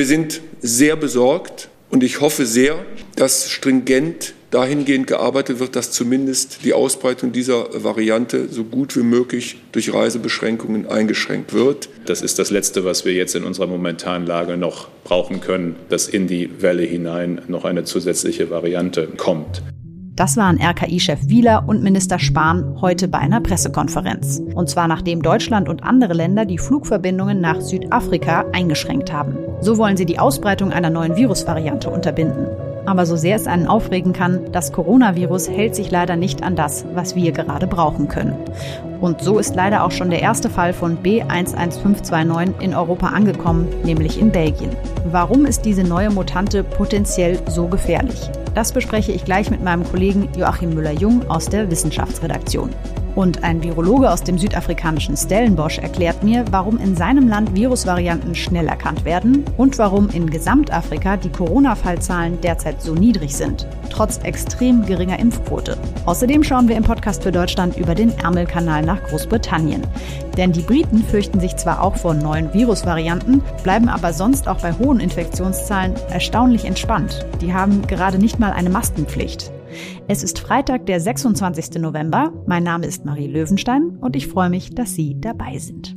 Wir sind sehr besorgt und ich hoffe sehr, dass stringent dahingehend gearbeitet wird, dass zumindest die Ausbreitung dieser Variante so gut wie möglich durch Reisebeschränkungen eingeschränkt wird. Das ist das Letzte, was wir jetzt in unserer momentanen Lage noch brauchen können, dass in die Welle hinein noch eine zusätzliche Variante kommt. Das waren RKI-Chef Wieler und Minister Spahn heute bei einer Pressekonferenz. Und zwar nachdem Deutschland und andere Länder die Flugverbindungen nach Südafrika eingeschränkt haben. So wollen sie die Ausbreitung einer neuen Virusvariante unterbinden. Aber so sehr es einen aufregen kann, das Coronavirus hält sich leider nicht an das, was wir gerade brauchen können. Und so ist leider auch schon der erste Fall von B11529 in Europa angekommen, nämlich in Belgien. Warum ist diese neue Mutante potenziell so gefährlich? Das bespreche ich gleich mit meinem Kollegen Joachim Müller-Jung aus der Wissenschaftsredaktion. Und ein Virologe aus dem südafrikanischen Stellenbosch erklärt mir, warum in seinem Land Virusvarianten schnell erkannt werden und warum in Gesamtafrika die Corona-Fallzahlen derzeit so niedrig sind, trotz extrem geringer Impfquote. Außerdem schauen wir im Podcast für Deutschland über den Ärmelkanal nach Großbritannien. Denn die Briten fürchten sich zwar auch vor neuen Virusvarianten, bleiben aber sonst auch bei hohen Infektionszahlen erstaunlich entspannt. Die haben gerade nicht mal eine Maskenpflicht. Es ist Freitag, der 26. November. Mein Name ist Marie Löwenstein und ich freue mich, dass Sie dabei sind.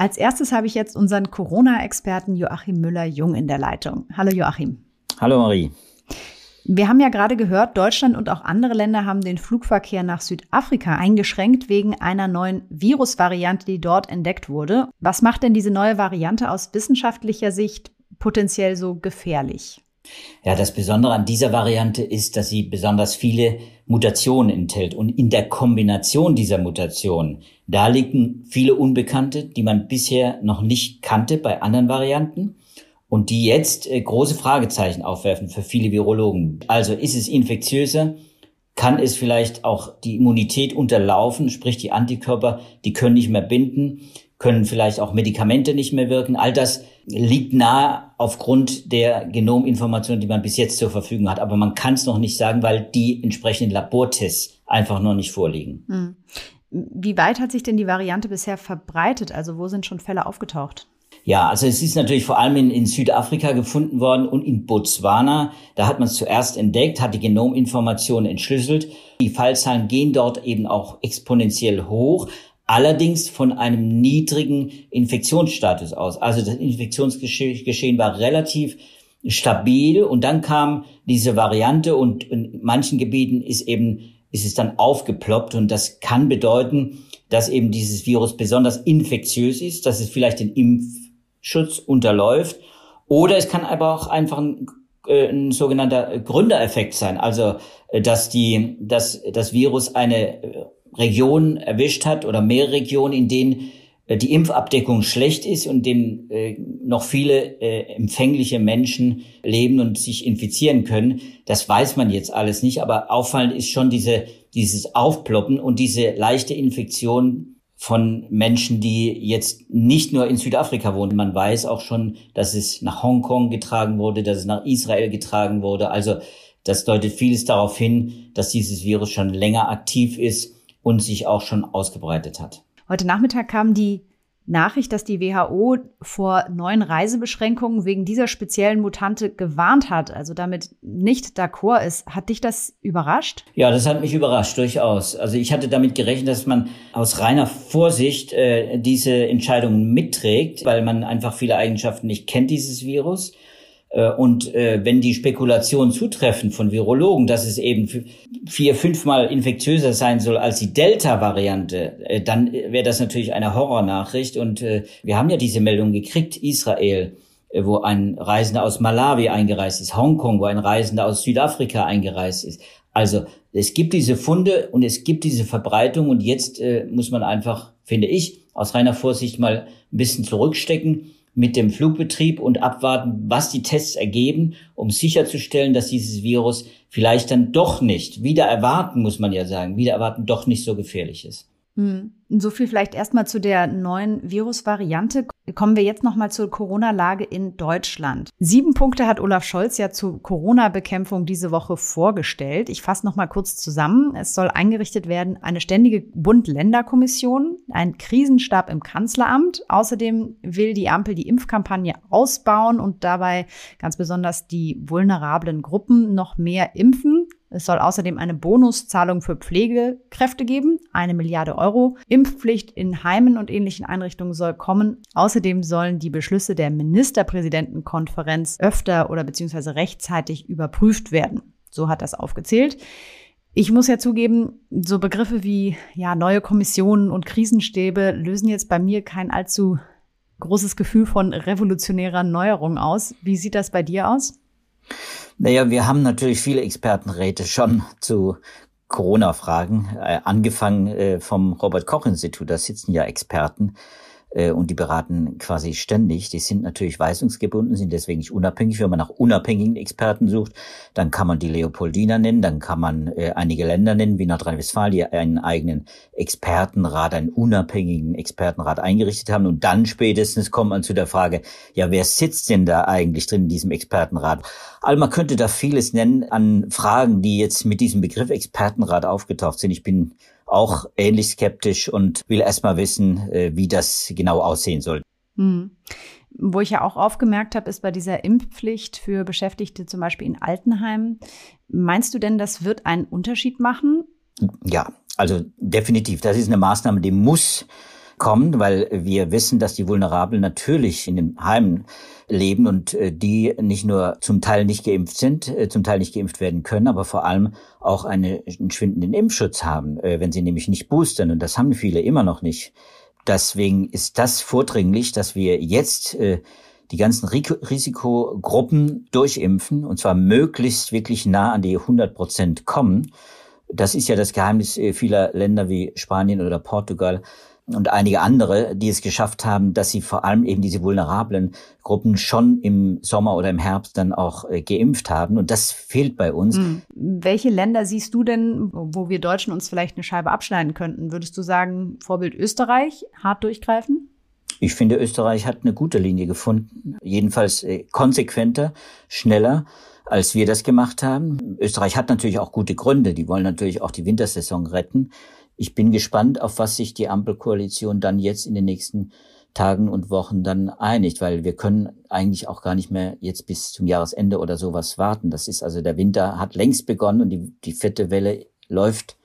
Als erstes habe ich jetzt unseren Corona-Experten Joachim Müller-Jung in der Leitung. Hallo Joachim. Hallo Marie. Wir haben ja gerade gehört, Deutschland und auch andere Länder haben den Flugverkehr nach Südafrika eingeschränkt wegen einer neuen Virusvariante, die dort entdeckt wurde. Was macht denn diese neue Variante aus wissenschaftlicher Sicht potenziell so gefährlich? Ja, das Besondere an dieser Variante ist, dass sie besonders viele Mutationen enthält. Und in der Kombination dieser Mutationen, da liegen viele Unbekannte, die man bisher noch nicht kannte bei anderen Varianten und die jetzt äh, große Fragezeichen aufwerfen für viele Virologen. Also ist es infektiöser? Kann es vielleicht auch die Immunität unterlaufen, sprich die Antikörper, die können nicht mehr binden? können vielleicht auch Medikamente nicht mehr wirken. All das liegt nahe aufgrund der Genominformationen, die man bis jetzt zur Verfügung hat. Aber man kann es noch nicht sagen, weil die entsprechenden Labortests einfach noch nicht vorliegen. Hm. Wie weit hat sich denn die Variante bisher verbreitet? Also wo sind schon Fälle aufgetaucht? Ja, also es ist natürlich vor allem in, in Südafrika gefunden worden und in Botswana. Da hat man es zuerst entdeckt, hat die Genominformationen entschlüsselt. Die Fallzahlen gehen dort eben auch exponentiell hoch allerdings von einem niedrigen Infektionsstatus aus. Also das Infektionsgeschehen war relativ stabil und dann kam diese Variante und in manchen Gebieten ist eben ist es dann aufgeploppt und das kann bedeuten, dass eben dieses Virus besonders infektiös ist, dass es vielleicht den Impfschutz unterläuft oder es kann aber auch einfach ein, äh, ein sogenannter Gründereffekt sein, also äh, dass die dass das Virus eine äh, Regionen erwischt hat oder mehrere Regionen, in denen äh, die Impfabdeckung schlecht ist und dem äh, noch viele äh, empfängliche Menschen leben und sich infizieren können. Das weiß man jetzt alles nicht, aber auffallend ist schon diese, dieses Aufploppen und diese leichte Infektion von Menschen, die jetzt nicht nur in Südafrika wohnen. Man weiß auch schon, dass es nach Hongkong getragen wurde, dass es nach Israel getragen wurde. Also das deutet vieles darauf hin, dass dieses Virus schon länger aktiv ist und sich auch schon ausgebreitet hat. Heute Nachmittag kam die Nachricht, dass die WHO vor neuen Reisebeschränkungen wegen dieser speziellen Mutante gewarnt hat, also damit nicht d'accord ist. Hat dich das überrascht? Ja, das hat mich überrascht, durchaus. Also ich hatte damit gerechnet, dass man aus reiner Vorsicht äh, diese Entscheidungen mitträgt, weil man einfach viele Eigenschaften nicht kennt, dieses Virus. Äh, und äh, wenn die Spekulationen zutreffen von Virologen, dass es eben vier, fünfmal infektiöser sein soll als die Delta-Variante, äh, dann wäre das natürlich eine Horrornachricht. Und wir haben ja diese Meldung gekriegt, Israel, wo ein Reisender aus Malawi eingereist ist, Hongkong, wo ein Reisender aus Südafrika eingereist ist. Also es gibt diese Funde und es gibt diese Verbreitung und jetzt äh, muss man einfach, finde ich, aus reiner Vorsicht mal ein bisschen zurückstecken mit dem Flugbetrieb und abwarten, was die Tests ergeben, um sicherzustellen, dass dieses Virus vielleicht dann doch nicht, wieder erwarten, muss man ja sagen, wieder erwarten, doch nicht so gefährlich ist. Hm. So viel vielleicht erstmal zu der neuen Virusvariante. Kommen wir jetzt nochmal zur Corona-Lage in Deutschland. Sieben Punkte hat Olaf Scholz ja zur Corona-Bekämpfung diese Woche vorgestellt. Ich fasse nochmal kurz zusammen. Es soll eingerichtet werden eine ständige Bund-Länder-Kommission, ein Krisenstab im Kanzleramt. Außerdem will die Ampel die Impfkampagne ausbauen und dabei ganz besonders die vulnerablen Gruppen noch mehr impfen. Es soll außerdem eine Bonuszahlung für Pflegekräfte geben, eine Milliarde Euro. Impfpflicht in Heimen und ähnlichen Einrichtungen soll kommen. Außerdem sollen die Beschlüsse der Ministerpräsidentenkonferenz öfter oder beziehungsweise rechtzeitig überprüft werden. So hat das aufgezählt. Ich muss ja zugeben, so Begriffe wie ja neue Kommissionen und Krisenstäbe lösen jetzt bei mir kein allzu großes Gefühl von revolutionärer Neuerung aus. Wie sieht das bei dir aus? Naja, wir haben natürlich viele Expertenräte schon zu Corona-Fragen, äh, angefangen äh, vom Robert-Koch-Institut, da sitzen ja Experten äh, und die beraten quasi ständig. Die sind natürlich weisungsgebunden, sind deswegen nicht unabhängig. Wenn man nach unabhängigen Experten sucht, dann kann man die Leopoldiner nennen, dann kann man äh, einige Länder nennen, wie Nordrhein-Westfalen, die einen eigenen Expertenrat, einen unabhängigen Expertenrat eingerichtet haben. Und dann spätestens kommt man zu der Frage, ja, wer sitzt denn da eigentlich drin in diesem Expertenrat? Also man könnte da vieles nennen an Fragen, die jetzt mit diesem Begriff Expertenrat aufgetaucht sind. Ich bin auch ähnlich skeptisch und will erstmal wissen, äh, wie das genau aussehen soll. Hm. Wo ich ja auch aufgemerkt habe, ist bei dieser Impfpflicht für Beschäftigte zum Beispiel in Altenheimen. Meinst du denn, das wird einen Unterschied machen? Ja, also definitiv. Das ist eine Maßnahme, die muss kommen, weil wir wissen, dass die Vulnerablen natürlich in den Heimen leben und äh, die nicht nur zum Teil nicht geimpft sind, äh, zum Teil nicht geimpft werden können, aber vor allem auch einen schwindenden Impfschutz haben, äh, wenn sie nämlich nicht boostern. Und das haben viele immer noch nicht. Deswegen ist das vordringlich, dass wir jetzt die ganzen Risikogruppen durchimpfen und zwar möglichst wirklich nah an die 100 Prozent kommen. Das ist ja das Geheimnis vieler Länder wie Spanien oder Portugal, und einige andere, die es geschafft haben, dass sie vor allem eben diese vulnerablen Gruppen schon im Sommer oder im Herbst dann auch äh, geimpft haben. Und das fehlt bei uns. Mhm. Welche Länder siehst du denn, wo wir Deutschen uns vielleicht eine Scheibe abschneiden könnten? Würdest du sagen, Vorbild Österreich, hart durchgreifen? Ich finde, Österreich hat eine gute Linie gefunden. Jedenfalls äh, konsequenter, schneller als wir das gemacht haben. Österreich hat natürlich auch gute Gründe. Die wollen natürlich auch die Wintersaison retten. Ich bin gespannt, auf was sich die Ampelkoalition dann jetzt in den nächsten Tagen und Wochen dann einigt, weil wir können eigentlich auch gar nicht mehr jetzt bis zum Jahresende oder sowas warten. Das ist also der Winter hat längst begonnen und die, die vierte Welle läuft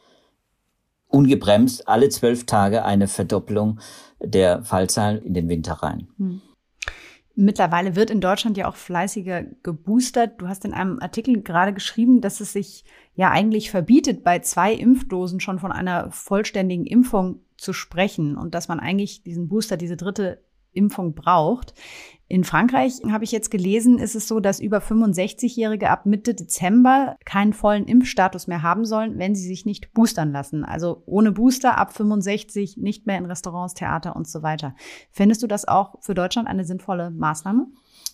ungebremst alle zwölf Tage eine Verdoppelung der Fallzahlen in den Winter rein. Hm. Mittlerweile wird in Deutschland ja auch fleißiger geboostert. Du hast in einem Artikel gerade geschrieben, dass es sich ja eigentlich verbietet, bei zwei Impfdosen schon von einer vollständigen Impfung zu sprechen und dass man eigentlich diesen Booster, diese dritte Impfung braucht. In Frankreich habe ich jetzt gelesen, ist es so, dass über 65-Jährige ab Mitte Dezember keinen vollen Impfstatus mehr haben sollen, wenn sie sich nicht boostern lassen. Also ohne Booster ab 65 nicht mehr in Restaurants, Theater und so weiter. Findest du das auch für Deutschland eine sinnvolle Maßnahme?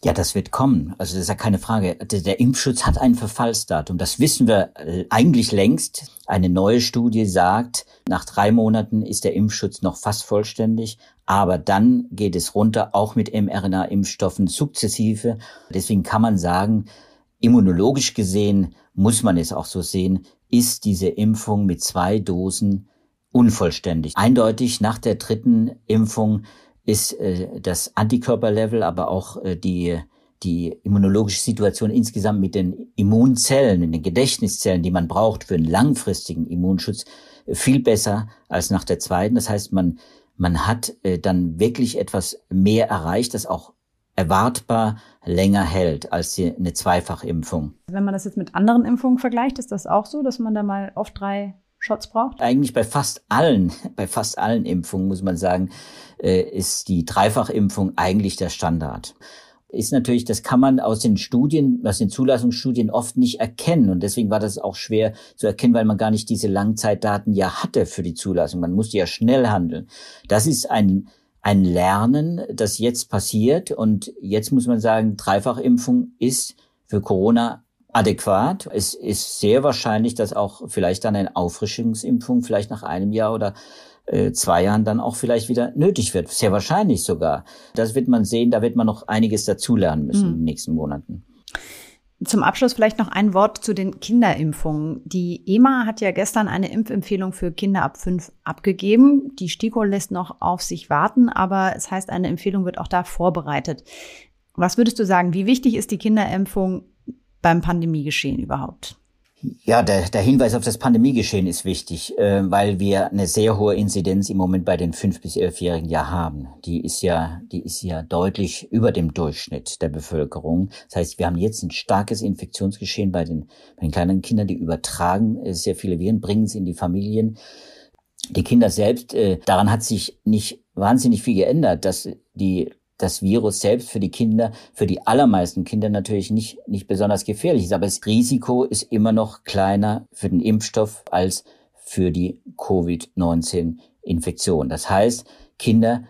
Ja, das wird kommen. Also das ist ja keine Frage. Der Impfschutz hat ein Verfallsdatum. Das wissen wir äh, eigentlich längst. Eine neue Studie sagt, nach drei Monaten ist der Impfschutz noch fast vollständig, aber dann geht es runter, auch mit mRNA-Impfstoffen sukzessive. Deswegen kann man sagen, immunologisch gesehen muss man es auch so sehen, ist diese Impfung mit zwei Dosen unvollständig. Eindeutig nach der dritten Impfung ist äh, das Antikörperlevel, aber auch äh, die die immunologische Situation insgesamt mit den Immunzellen, in den Gedächtniszellen, die man braucht für einen langfristigen Immunschutz, viel besser als nach der zweiten. Das heißt, man, man hat äh, dann wirklich etwas mehr erreicht, das auch erwartbar länger hält als die, eine Zweifachimpfung. Wenn man das jetzt mit anderen Impfungen vergleicht, ist das auch so, dass man da mal oft drei Shots braucht? Eigentlich bei fast allen, bei fast allen Impfungen muss man sagen, äh, ist die Dreifachimpfung eigentlich der Standard. ist natürlich, das kann man aus den Studien, aus den Zulassungsstudien oft nicht erkennen. Und deswegen war das auch schwer zu erkennen, weil man gar nicht diese Langzeitdaten ja hatte für die Zulassung. Man musste ja schnell handeln. Das ist ein, ein Lernen, das jetzt passiert. Und jetzt muss man sagen, Dreifachimpfung ist für Corona adäquat. Es ist sehr wahrscheinlich, dass auch vielleicht dann eine Auffrischungsimpfung vielleicht nach einem Jahr oder äh, zwei Jahren dann auch vielleicht wieder nötig wird. Sehr wahrscheinlich sogar. Das wird man sehen, da wird man noch einiges dazulernen müssen mhm. in den nächsten Monaten. Zum Abschluss vielleicht noch ein Wort zu den Kinderimpfungen. Die EMA hat ja gestern eine Impfempfehlung für Kinder ab fünf abgegeben. Die STIKO lässt noch auf sich warten, aber es heißt, eine Empfehlung wird auch da vorbereitet. Was würdest du sagen, wie wichtig ist die Kinderimpfung beim Pandemiegeschehen überhaupt? Ja, der, der Hinweis auf das Pandemiegeschehen ist wichtig, äh, weil wir eine sehr hohe Inzidenz im Moment bei den fünf bis elfjährigen ja haben. Die ist ja, die ist ja deutlich über dem Durchschnitt der Bevölkerung. Das heißt, wir haben jetzt ein starkes Infektionsgeschehen bei den, bei den kleinen Kindern, die übertragen äh, sehr viele Viren, bringen sie in die Familien. Die Kinder selbst, äh, daran hat sich nicht wahnsinnig viel geändert, dass die das Virus selbst für die Kinder, für die allermeisten Kinder natürlich nicht, nicht besonders gefährlich ist. Aber das Risiko ist immer noch kleiner für den Impfstoff als für die Covid-19-Infektion. Das heißt, Kinder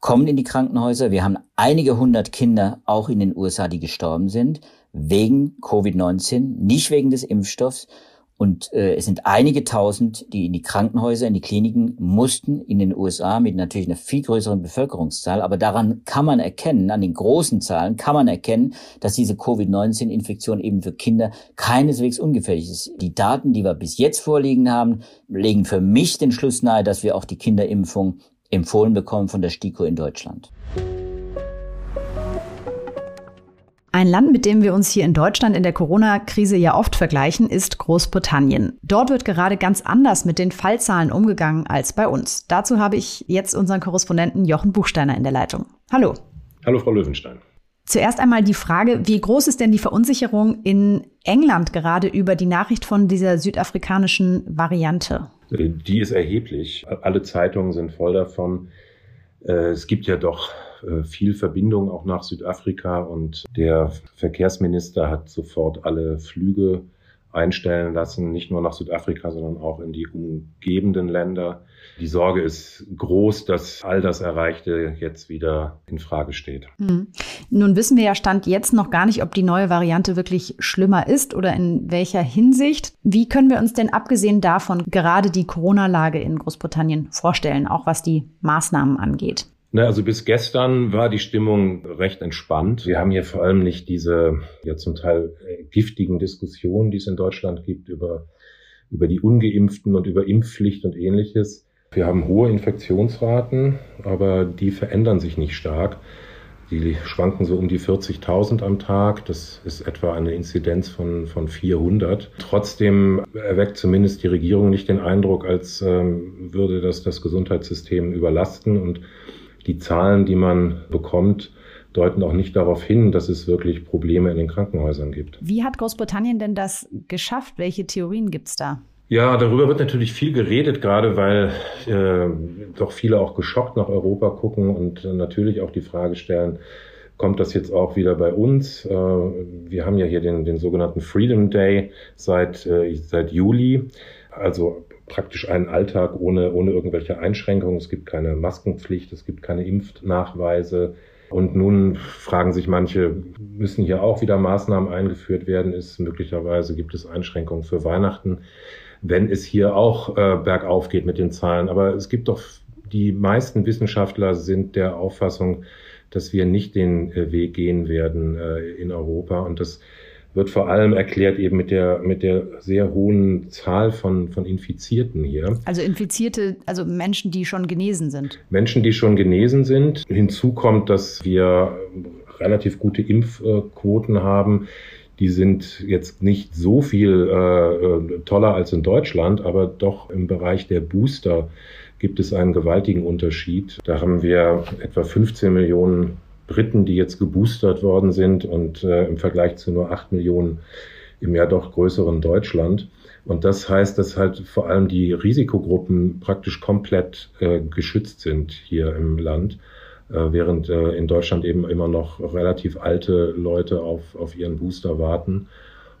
kommen in die Krankenhäuser. Wir haben einige hundert Kinder auch in den USA, die gestorben sind wegen Covid-19, nicht wegen des Impfstoffs. Und äh, es sind einige tausend, die in die Krankenhäuser, in die Kliniken mussten in den USA mit natürlich einer viel größeren Bevölkerungszahl. Aber daran kann man erkennen, an den großen Zahlen kann man erkennen, dass diese Covid-19-Infektion eben für Kinder keineswegs ungefährlich ist. Die Daten, die wir bis jetzt vorliegen haben, legen für mich den Schluss nahe, dass wir auch die Kinderimpfung empfohlen bekommen von der STIKO in Deutschland. Ein Land, mit dem wir uns hier in Deutschland in der Corona-Krise ja oft vergleichen, ist Großbritannien. Dort wird gerade ganz anders mit den Fallzahlen umgegangen als bei uns. Dazu habe ich jetzt unseren Korrespondenten Jochen Buchsteiner in der Leitung. Hallo. Hallo, Frau Löwenstein. Zuerst einmal die Frage, wie groß ist denn die Verunsicherung in England gerade über die Nachricht von dieser südafrikanischen Variante? Die ist erheblich. Alle Zeitungen sind voll davon. Äh, es gibt ja doch viel Verbindung auch nach Südafrika und der Verkehrsminister hat sofort alle Flüge einstellen lassen, nicht nur nach Südafrika, sondern auch in die umgebenden Länder. Die Sorge ist groß, dass all das Erreichte jetzt wieder in Frage steht. Mhm. Nun wissen wir ja Stand jetzt noch gar nicht, ob die neue Variante wirklich schlimmer ist oder in welcher Hinsicht. Wie können wir uns denn abgesehen davon gerade die Corona-Lage in Großbritannien vorstellen, auch was die Maßnahmen angeht? Ne, also bis gestern war die Stimmung recht entspannt. Wir haben hier vor allem nicht diese ja zum Teil äh, giftigen Diskussionen, die es in Deutschland gibt über, über die Ungeimpften und über Impfpflicht und ähnliches. Wir haben hohe Infektionsraten, aber die verändern sich nicht stark. Die schwanken so um die 40.000 am Tag. Das ist etwa eine Inzidenz von, von 400. Trotzdem erweckt zumindest die Regierung nicht den Eindruck, als ähm, würde das das Gesundheitssystem überlasten. Und die Zahlen, die man bekommt, deuten auch nicht darauf hin, dass es wirklich Probleme in den Krankenhäusern gibt. Wie hat Großbritannien denn das geschafft? Welche Theorien gibt es da? Ja, darüber wird natürlich viel geredet, gerade weil äh, doch viele auch geschockt nach Europa gucken und natürlich auch die Frage stellen, kommt das jetzt auch wieder bei uns? Äh, wir haben ja hier den, den sogenannten Freedom Day seit, äh, seit Juli. Also praktisch einen Alltag ohne, ohne irgendwelche Einschränkungen. Es gibt keine Maskenpflicht, es gibt keine Impfnachweise. Und nun fragen sich manche, müssen hier auch wieder Maßnahmen eingeführt werden? Ist möglicherweise gibt es Einschränkungen für Weihnachten, wenn es hier auch äh, bergauf geht mit den Zahlen. Aber es gibt doch die meisten Wissenschaftler sind der Auffassung, dass wir nicht den äh, Weg gehen werden äh, in Europa und das wird vor allem erklärt eben mit der, mit der sehr hohen Zahl von, von Infizierten hier. Also Infizierte, also Menschen, die schon genesen sind. Menschen, die schon genesen sind. Hinzu kommt, dass wir relativ gute Impfquoten haben. Die sind jetzt nicht so viel äh, toller als in Deutschland, aber doch im Bereich der Booster gibt es einen gewaltigen Unterschied. Da haben wir etwa 15 Millionen Briten, die jetzt geboostert worden sind und äh, im Vergleich zu nur acht Millionen im ja doch größeren Deutschland. Und das heißt, dass halt vor allem die Risikogruppen praktisch komplett äh, geschützt sind hier im Land. äh, während äh, in Deutschland eben immer noch relativ alte Leute auf, auf ihren Booster warten.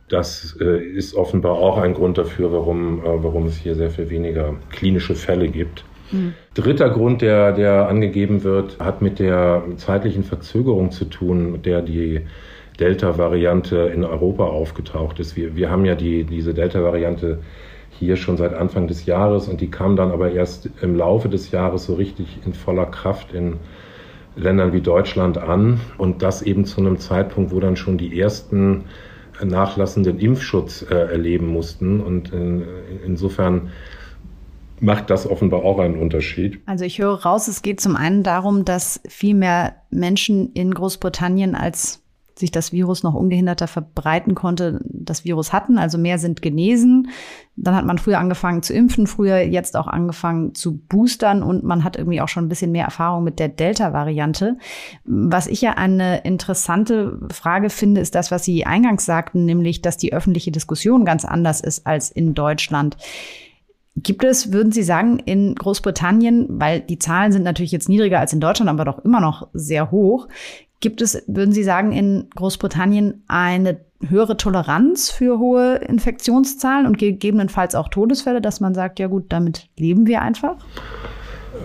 Das äh, ist offenbar auch ein Grund dafür, warum, warum es hier sehr viel weniger klinische Fälle gibt. Dritter Grund, der, der angegeben wird, hat mit der zeitlichen Verzögerung zu tun, mit der die Delta-Variante in Europa aufgetaucht ist. Wir, wir haben ja die, diese Delta-Variante hier schon seit Anfang des Jahres und die kam dann aber erst im Laufe des Jahres so richtig in voller Kraft in Ländern wie Deutschland an und das eben zu einem Zeitpunkt, wo dann schon die ersten nachlassenden Impfschutz äh, erleben mussten. Und in, insofern macht das offenbar auch einen Unterschied. Also ich höre raus, es geht zum einen darum, dass viel mehr Menschen in Großbritannien als sich das Virus noch ungehinderter verbreiten konnte, das Virus hatten. Also mehr sind genesen. Dann hat man früher angefangen zu impfen, früher jetzt auch angefangen zu boostern und man hat irgendwie auch schon ein bisschen mehr Erfahrung mit der Delta-Variante. Was ich ja eine interessante Frage finde, ist das, was Sie eingangs sagten, nämlich, dass die öffentliche Diskussion ganz anders ist als in Deutschland. Gibt es, würden Sie sagen, in Großbritannien, weil die Zahlen sind natürlich jetzt niedriger als in Deutschland, aber doch immer noch sehr hoch, Gibt es, würden Sie sagen, in Großbritannien eine höhere Toleranz für hohe Infektionszahlen und gegebenenfalls auch Todesfälle, dass man sagt, ja gut, damit leben wir einfach?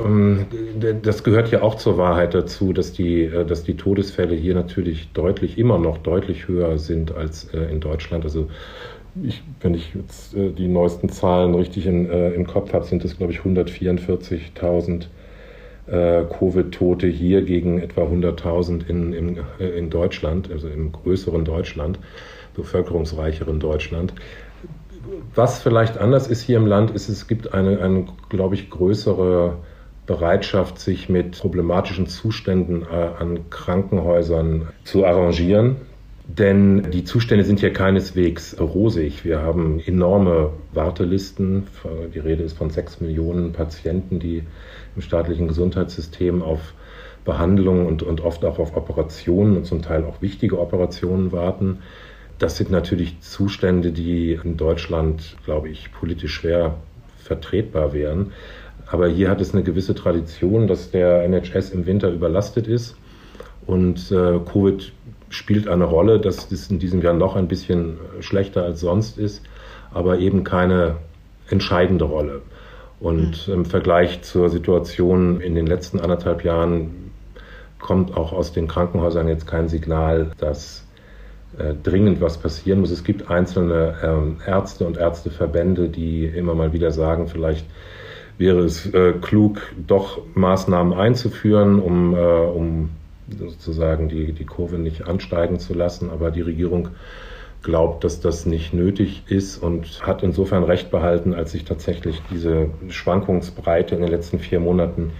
Ähm, das gehört ja auch zur Wahrheit dazu, dass die, äh, dass die Todesfälle hier natürlich deutlich, immer noch deutlich höher sind als äh, in Deutschland. Also ich, wenn ich jetzt äh, die neuesten Zahlen richtig in, im Kopf habe, sind es, glaube ich, 144.000 äh, Covid-Tote hier gegen etwa 100.000 in, in, äh, in Deutschland, also im größeren Deutschland, bevölkerungsreicheren Deutschland. Was vielleicht anders ist hier im Land, ist, es gibt eine, eine glaube ich, größere Bereitschaft, sich mit problematischen Zuständen äh, an Krankenhäusern zu arrangieren. Denn die Zustände sind hier keineswegs rosig. Wir haben enorme Wartelisten. Die Rede ist von sechs Millionen Patienten, die im staatlichen Gesundheitssystem auf Behandlungen und, und oft auch auf Operationen und zum Teil auch wichtige Operationen warten. Das sind natürlich Zustände, die in Deutschland, glaube ich, politisch schwer vertretbar wären. Aber hier hat es eine gewisse Tradition, dass der NHS im Winter überlastet ist und äh, Covid spielt eine Rolle, dass es in diesem Jahr noch ein bisschen schlechter als sonst ist, aber eben keine entscheidende Rolle. Und mhm. im Vergleich zur Situation in den letzten anderthalb Jahren kommt auch aus den Krankenhäusern jetzt kein Signal, dass äh, dringend was passieren muss. Es gibt einzelne ähm, Ärzte und Ärzteverbände, die immer mal wieder sagen, vielleicht wäre es äh, klug, doch Maßnahmen einzuführen, um, äh, um sozusagen die, die Kurve nicht ansteigen zu lassen. Aber die Regierung glaubt, dass das nicht nötig ist und hat insofern recht behalten, als sich tatsächlich diese Schwankungsbreite in den letzten vier Monaten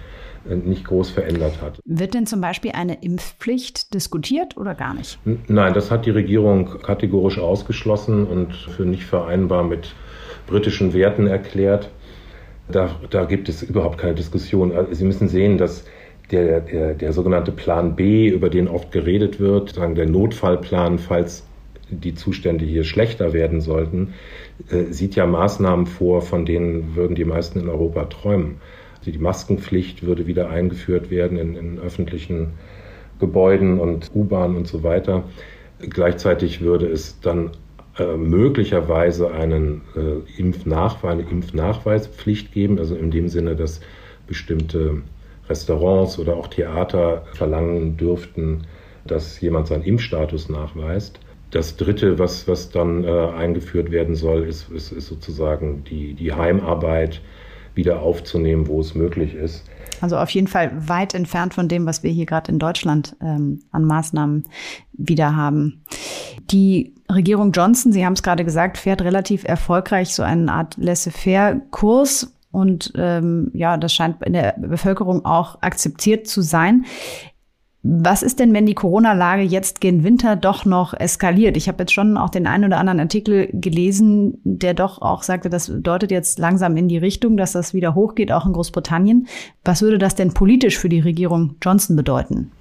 äh, nicht groß verändert hat. Wird denn zum Beispiel eine Impfpflicht diskutiert oder gar nicht? Nein, das hat die Regierung kategorisch ausgeschlossen und für nicht vereinbar mit britischen Werten erklärt. Da, da gibt es überhaupt keine Diskussion. Also Sie müssen sehen, dass der, der, der sogenannte Plan B, über den oft geredet wird, sagen der Notfallplan, falls die Zustände hier schlechter werden sollten, äh, sieht ja Maßnahmen vor, von denen würden die meisten in Europa träumen. Also die Maskenpflicht würde wieder eingeführt werden in, in öffentlichen Gebäuden und U-Bahnen und so weiter. Gleichzeitig würde es dann äh, möglicherweise einen äh, Impfnachweis, eine Impfnachweispflicht geben, also in dem Sinne, dass bestimmte Restaurants oder auch Theater verlangen dürften, dass jemand seinen Impfstatus nachweist. Das Dritte, was, was dann äh, eingeführt werden soll, ist, ist, ist sozusagen die, die Heimarbeit wieder aufzunehmen, wo es möglich ist. Also auf jeden Fall weit entfernt von dem, was wir hier gerade in Deutschland ähm, an Maßnahmen wieder haben. Die Regierung Johnson, Sie haben es gerade gesagt, fährt relativ erfolgreich so eine Art Laissez-faire-Kurs. Und ähm, ja, das scheint in der Bevölkerung auch akzeptiert zu sein. Was ist denn, wenn die Corona-Lage jetzt gegen Winter doch noch eskaliert? Ich habe jetzt schon auch den einen oder anderen Artikel gelesen, der doch auch sagte, das deutet jetzt langsam in die Richtung, dass das wieder hochgeht, auch in Großbritannien. Was würde das denn politisch für die Regierung Johnson bedeuten?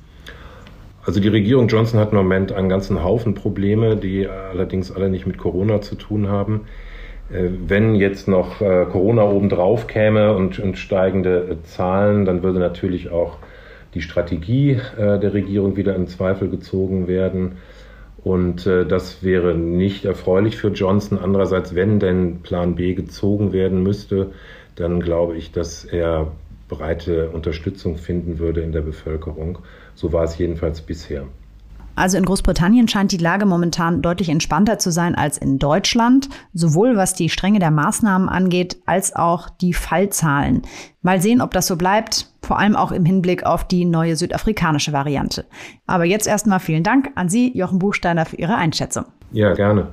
Also die Regierung Johnson hat im Moment einen ganzen Haufen Probleme, die allerdings alle nicht mit Corona zu tun haben. Äh, wenn jetzt noch äh, Corona obendrauf käme und, und steigende Zahlen, dann würde natürlich auch die Strategie äh, der Regierung wieder in Zweifel gezogen werden. Und äh, das wäre nicht erfreulich für Johnson. Andererseits, wenn denn Plan B gezogen werden müsste, dann glaube ich, dass er breite Unterstützung finden würde in der Bevölkerung. So war es jedenfalls bisher. Also in Großbritannien scheint die Lage momentan deutlich entspannter zu sein als in Deutschland, sowohl was die Strenge der Maßnahmen angeht, als auch die Fallzahlen. Mal sehen, ob das so bleibt, vor allem auch im Hinblick auf die neue südafrikanische Variante. Aber jetzt erstmal vielen Dank an Sie, Jochen Buchsteiner, für Ihre Einschätzung. Ja, gerne.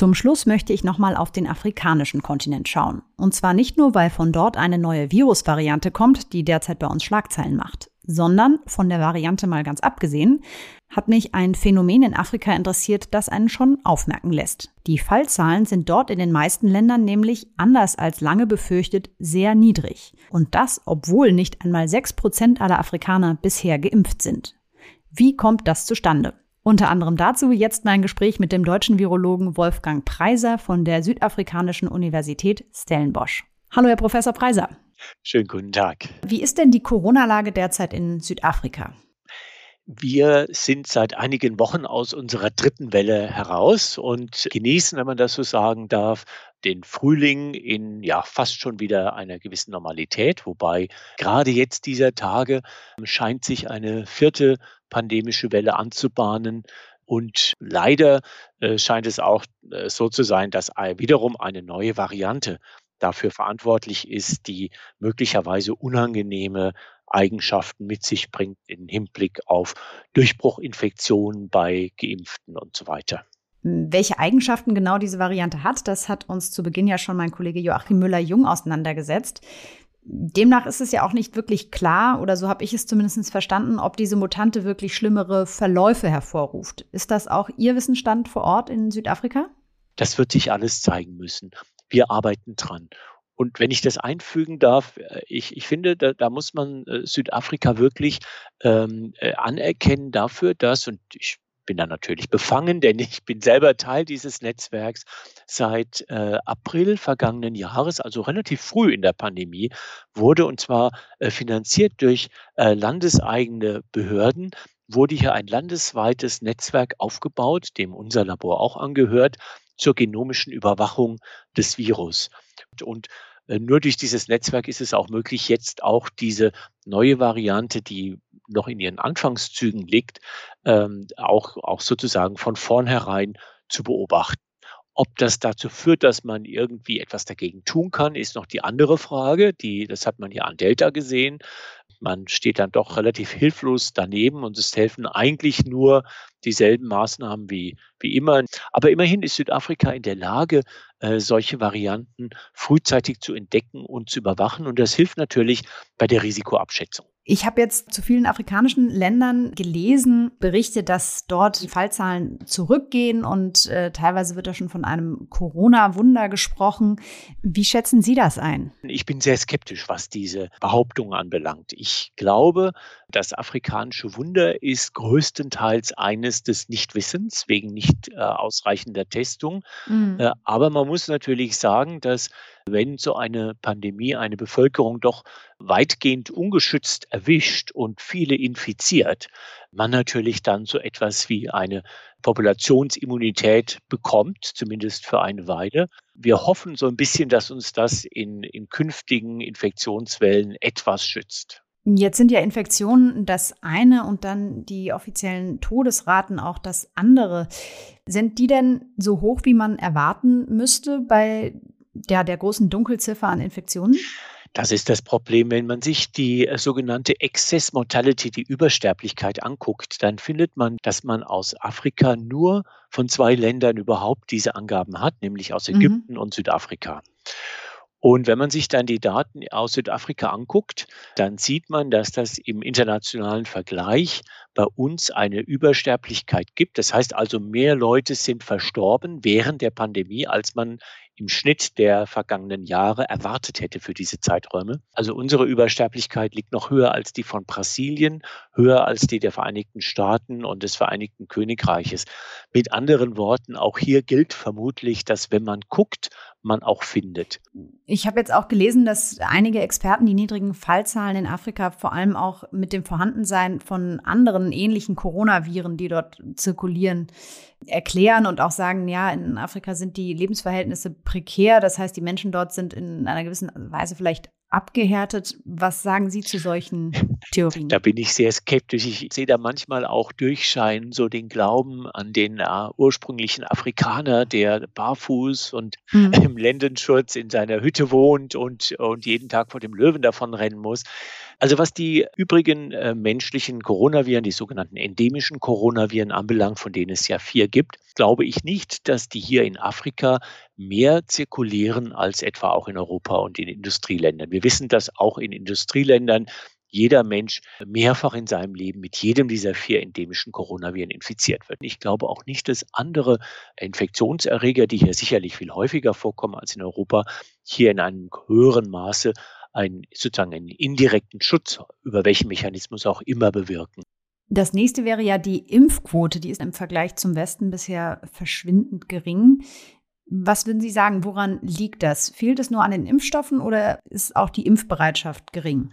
Zum Schluss möchte ich nochmal auf den afrikanischen Kontinent schauen. Und zwar nicht nur, weil von dort eine neue Virusvariante kommt, die derzeit bei uns Schlagzeilen macht, sondern von der Variante mal ganz abgesehen, hat mich ein Phänomen in Afrika interessiert, das einen schon aufmerken lässt. Die Fallzahlen sind dort in den meisten Ländern nämlich anders als lange befürchtet sehr niedrig. Und das, obwohl nicht einmal sechs Prozent aller Afrikaner bisher geimpft sind. Wie kommt das zustande? Unter anderem dazu jetzt mein Gespräch mit dem deutschen Virologen Wolfgang Preiser von der Südafrikanischen Universität Stellenbosch. Hallo, Herr Professor Preiser. Schönen guten Tag. Wie ist denn die Corona-Lage derzeit in Südafrika? Wir sind seit einigen Wochen aus unserer dritten Welle heraus und genießen, wenn man das so sagen darf, den Frühling in ja fast schon wieder einer gewissen Normalität, wobei gerade jetzt dieser Tage scheint sich eine vierte pandemische Welle anzubahnen. Und leider äh, scheint es auch äh, so zu sein, dass wiederum eine neue Variante dafür verantwortlich ist, die möglicherweise unangenehme Eigenschaften mit sich bringt im Hinblick auf Durchbruchinfektionen bei Geimpften und so weiter. Welche Eigenschaften genau diese Variante hat, das hat uns zu Beginn ja schon mein Kollege Joachim Müller-Jung auseinandergesetzt. Demnach ist es ja auch nicht wirklich klar, oder so habe ich es zumindest verstanden, ob diese Mutante wirklich schlimmere Verläufe hervorruft. Ist das auch Ihr Wissensstand vor Ort in Südafrika? Das wird sich alles zeigen müssen. Wir arbeiten dran. Und wenn ich das einfügen darf, äh, ich, ich finde, da, da muss man äh, Südafrika wirklich ähm, äh, anerkennen dafür, dass, und ich bin da natürlich befangen, denn ich bin selber Teil dieses Netzwerks seit äh, April vergangenen Jahres, also relativ früh in der Pandemie, wurde und zwar äh, finanziert durch äh, landeseigene Behörden, wurde hier ein landesweites Netzwerk aufgebaut, dem unser Labor auch angehört, zur genomischen Überwachung des Virus. Und äh, nur durch dieses Netzwerk ist es auch möglich, jetzt auch diese neue Variante, die noch in ihren Anfangszügen liegt, ähm, auch, auch sozusagen von vornherein zu beobachten. Ob das dazu führt, dass man irgendwie etwas dagegen tun kann, ist noch die andere Frage. Die, das hat man ja an Delta gesehen. Man steht dann doch relativ hilflos daneben und es helfen eigentlich nur dieselben Maßnahmen wie, wie immer. Aber immerhin ist Südafrika in der Lage, äh, solche Varianten frühzeitig zu entdecken und zu überwachen. Und das hilft natürlich bei der Risikoabschätzung. Ich habe jetzt zu vielen afrikanischen Ländern gelesen, Berichte, dass dort die Fallzahlen zurückgehen und äh, teilweise wird da schon von einem Corona-Wunder gesprochen. Wie schätzen Sie das ein? Ich bin sehr skeptisch, was diese Behauptung anbelangt. Ich glaube, das afrikanische Wunder ist größtenteils eines des Nichtwissens wegen nicht äh, ausreichender Testung. Mhm. Äh, aber man muss natürlich sagen, dass wenn so eine Pandemie eine Bevölkerung doch weitgehend ungeschützt erwischt und viele infiziert, man natürlich dann so etwas wie eine Populationsimmunität bekommt, zumindest für eine Weile. Wir hoffen so ein bisschen, dass uns das in, in künftigen Infektionswellen etwas schützt. Jetzt sind ja Infektionen das eine und dann die offiziellen Todesraten auch das andere. Sind die denn so hoch, wie man erwarten müsste bei der, der großen Dunkelziffer an Infektionen? Das ist das Problem. Wenn man sich die äh, sogenannte Excess Mortality, die Übersterblichkeit anguckt, dann findet man, dass man aus Afrika nur von zwei Ländern überhaupt diese Angaben hat, nämlich aus mhm. Ägypten mhm. und Südafrika. Und wenn man sich dann die Daten aus Südafrika anguckt, dann sieht man, dass das im internationalen Vergleich bei uns eine Übersterblichkeit gibt. Das heißt also, mehr Leute sind verstorben während der Pandemie, als man im Schnitt der vergangenen Jahre erwartet hätte für diese Zeiträume. Also unsere Übersterblichkeit liegt noch höher als die von Brasilien, höher als die der Vereinigten Staaten und des Vereinigten Königreiches. Mit anderen Worten, auch hier gilt vermutlich, dass wenn man guckt, man auch findet. Ich habe jetzt auch gelesen, dass einige Experten die niedrigen Fallzahlen in Afrika vor allem auch mit dem Vorhandensein von anderen ähnlichen Coronaviren, die dort zirkulieren, erklären und auch sagen, ja, in Afrika sind die Lebensverhältnisse prekär. Das heißt, die Menschen dort sind in einer gewissen Weise vielleicht abgehärtet. Was sagen Sie zu solchen Theorien? Da bin ich sehr skeptisch. Ich sehe da manchmal auch durchscheinen, so den Glauben an den äh, ursprünglichen Afrikaner, der barfuß und mhm. im Lendenschutz in seiner Hütte wohnt und, und jeden Tag vor dem Löwen davon rennen muss. Also was die übrigen äh, menschlichen Coronaviren, die sogenannten endemischen Coronaviren anbelangt, von denen es ja vier gibt, glaube ich nicht, dass die hier in Afrika mehr zirkulieren als etwa auch in Europa und in Industrieländern. Wir wissen, dass auch in Industrieländern jeder Mensch mehrfach in seinem Leben mit jedem dieser vier endemischen Coronaviren infiziert wird. Ich glaube auch nicht, dass andere Infektionserreger, die hier sicherlich viel häufiger vorkommen als in Europa, hier in einem höheren Maße einen sozusagen einen indirekten Schutz über welchen Mechanismus auch immer bewirken. Das nächste wäre ja die Impfquote, die ist im Vergleich zum Westen bisher verschwindend gering. Was würden Sie sagen, woran liegt das? Fehlt es nur an den Impfstoffen oder ist auch die Impfbereitschaft gering?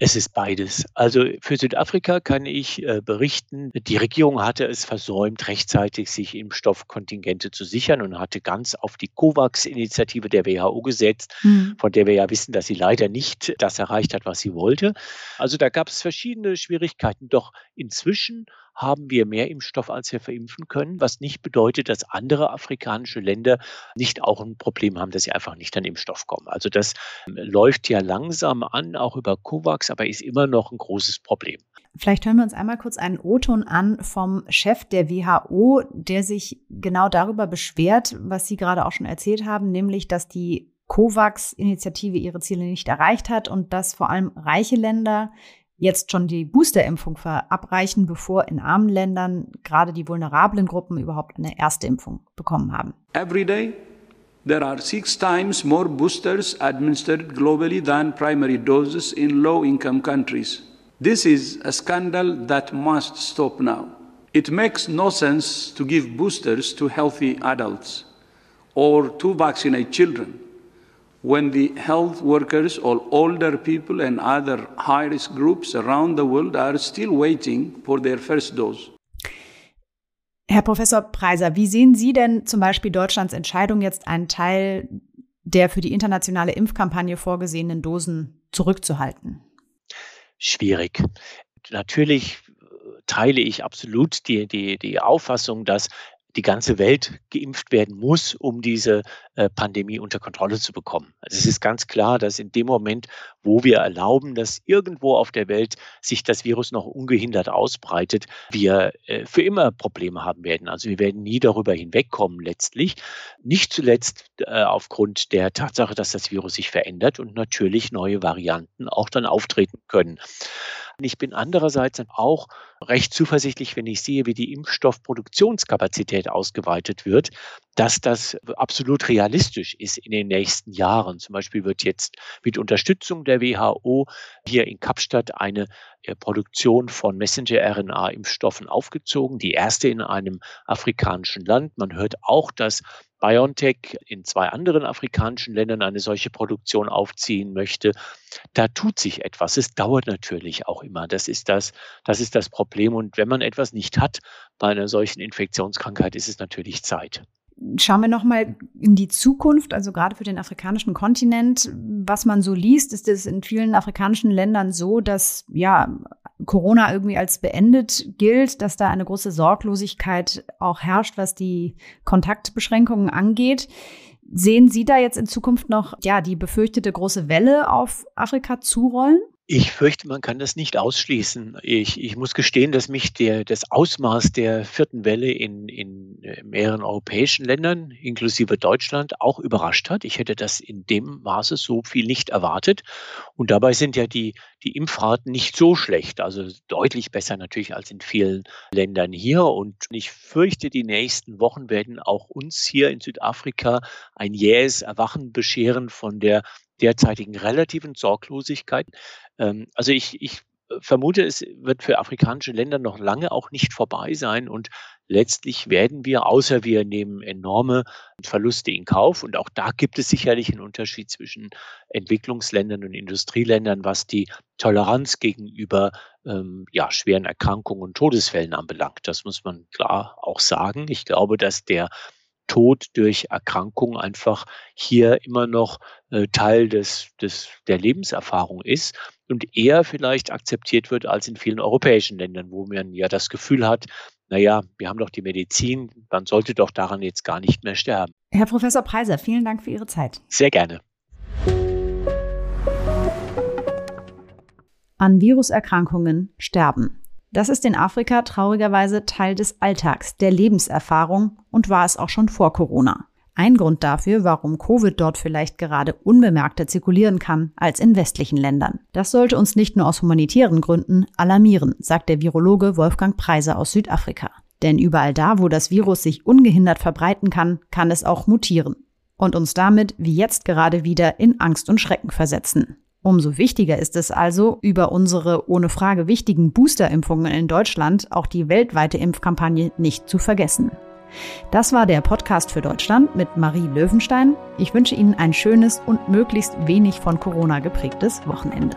Es ist beides. Also für Südafrika kann ich äh, berichten, die Regierung hatte es versäumt, rechtzeitig sich Impfstoffkontingente zu sichern und hatte ganz auf die COVAX-Initiative der WHO gesetzt, mhm. von der wir ja wissen, dass sie leider nicht das erreicht hat, was sie wollte. Also da gab es verschiedene Schwierigkeiten. Doch inzwischen haben wir mehr Impfstoff, als wir verimpfen können, was nicht bedeutet, dass andere afrikanische Länder nicht auch ein Problem haben, dass sie einfach nicht an Impfstoff kommen. Also das ähm, läuft ja langsam an, auch über COVAX, aber ist immer noch ein großes Problem. Vielleicht hören wir uns einmal kurz einen O-Ton an vom Chef der WHO, der sich genau darüber beschwert, was Sie gerade auch schon erzählt haben, nämlich, dass die COVAX-Initiative ihre Ziele nicht erreicht hat und dass vor allem reiche Länder jetzt schon die Boosterimpfung verabreichen, bevor in armen Ländern gerade die vulnerablen Gruppen überhaupt eine erste Impfung bekommen haben. Every day there are six times more boosters administered globally than primary doses in low-income countries. This is a scandal that must stop now. It makes no sense to give boosters to healthy adults or to vaccinate children when the health workers or older people and other high risk groups around the world are still waiting for their first dose. Herr Professor Preiser, wie sehen Sie denn zum Beispiel Deutschlands Entscheidung, jetzt einen Teil der für die internationale Impfkampagne vorgesehenen Dosen zurückzuhalten? Schwierig. Natürlich teile ich absolut die, die, die Auffassung, dass die ganze Welt geimpft werden muss, um diese äh, Pandemie unter Kontrolle zu bekommen. Also es ist ganz klar, dass in dem Moment, wo wir erlauben, dass irgendwo auf der Welt sich das Virus noch ungehindert ausbreitet, wir äh, für immer Probleme haben werden. Also wir werden nie darüber hinwegkommen letztlich. Nicht zuletzt äh, aufgrund der Tatsache, dass das Virus sich verändert und natürlich neue Varianten auch dann auftreten können. Ich bin andererseits auch recht zuversichtlich, wenn ich sehe, wie die Impfstoffproduktionskapazität ausgeweitet wird, dass das absolut realistisch ist in den nächsten Jahren. Zum Beispiel wird jetzt mit Unterstützung der WHO hier in Kapstadt eine äh, Produktion von Messenger-RNA-Impfstoffen aufgezogen, die erste in einem afrikanischen Land. Man hört auch, dass BioNTech in zwei anderen afrikanischen Ländern eine solche Produktion aufziehen möchte. Da tut sich etwas. Es dauert natürlich auch immer. Das ist das, das ist das Problem. Und wenn man etwas nicht hat bei einer solchen Infektionskrankheit, ist es natürlich Zeit. Schauen wir nochmal in die Zukunft, also gerade für den afrikanischen Kontinent. Was man so liest, ist es in vielen afrikanischen Ländern so, dass ja Corona irgendwie als beendet gilt, dass da eine große Sorglosigkeit auch herrscht, was die Kontaktbeschränkungen angeht. Sehen Sie da jetzt in Zukunft noch ja die befürchtete große Welle auf Afrika zurollen? Ich fürchte, man kann das nicht ausschließen. Ich, ich muss gestehen, dass mich der, das Ausmaß der vierten Welle in, in äh, mehreren europäischen Ländern, inklusive Deutschland, auch überrascht hat. Ich hätte das in dem Maße so viel nicht erwartet. Und dabei sind ja die, die Impfraten nicht so schlecht, also deutlich besser natürlich als in vielen Ländern hier. Und ich fürchte, die nächsten Wochen werden auch uns hier in Südafrika ein jähes Erwachen bescheren von der derzeitigen relativen Sorglosigkeit. Ähm, also ich, ich vermute, es wird für afrikanische Länder noch lange auch nicht vorbei sein und letztlich werden wir, außer wir nehmen enorme Verluste in Kauf, und auch da gibt es sicherlich einen Unterschied zwischen Entwicklungsländern und Industrieländern, was die Toleranz gegenüber ähm, ja, schweren Erkrankungen und Todesfällen anbelangt. Das muss man klar auch sagen. Ich glaube, dass der Tod durch Erkrankung einfach hier immer noch äh, Teil des, des, der Lebenserfahrung ist und eher vielleicht akzeptiert wird als in vielen europäischen Ländern, wo man ja das Gefühl hat, naja, wir haben doch die Medizin, man sollte doch daran jetzt gar nicht mehr sterben. Herr Professor Preiser, vielen Dank für Ihre Zeit. Sehr gerne. An Viruserkrankungen sterben. Das ist in Afrika traurigerweise Teil des Alltags, der Lebenserfahrung und war es auch schon vor Corona. Ein Grund dafür, warum Covid dort vielleicht gerade unbemerkter zirkulieren kann als in westlichen Ländern. Das sollte uns nicht nur aus humanitären Gründen alarmieren, sagt der Virologe Wolfgang Preiser aus Südafrika. Denn überall da, wo das Virus sich ungehindert verbreiten kann, kann es auch mutieren und uns damit, wie jetzt gerade wieder, in Angst und Schrecken versetzen. Umso wichtiger ist es also, über unsere ohne Frage wichtigen Boosterimpfungen in Deutschland auch die weltweite Impfkampagne nicht zu vergessen. Das war der Podcast für Deutschland mit Marie Löwenstein. Ich wünsche Ihnen ein schönes und möglichst wenig von Corona geprägtes Wochenende.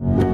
you.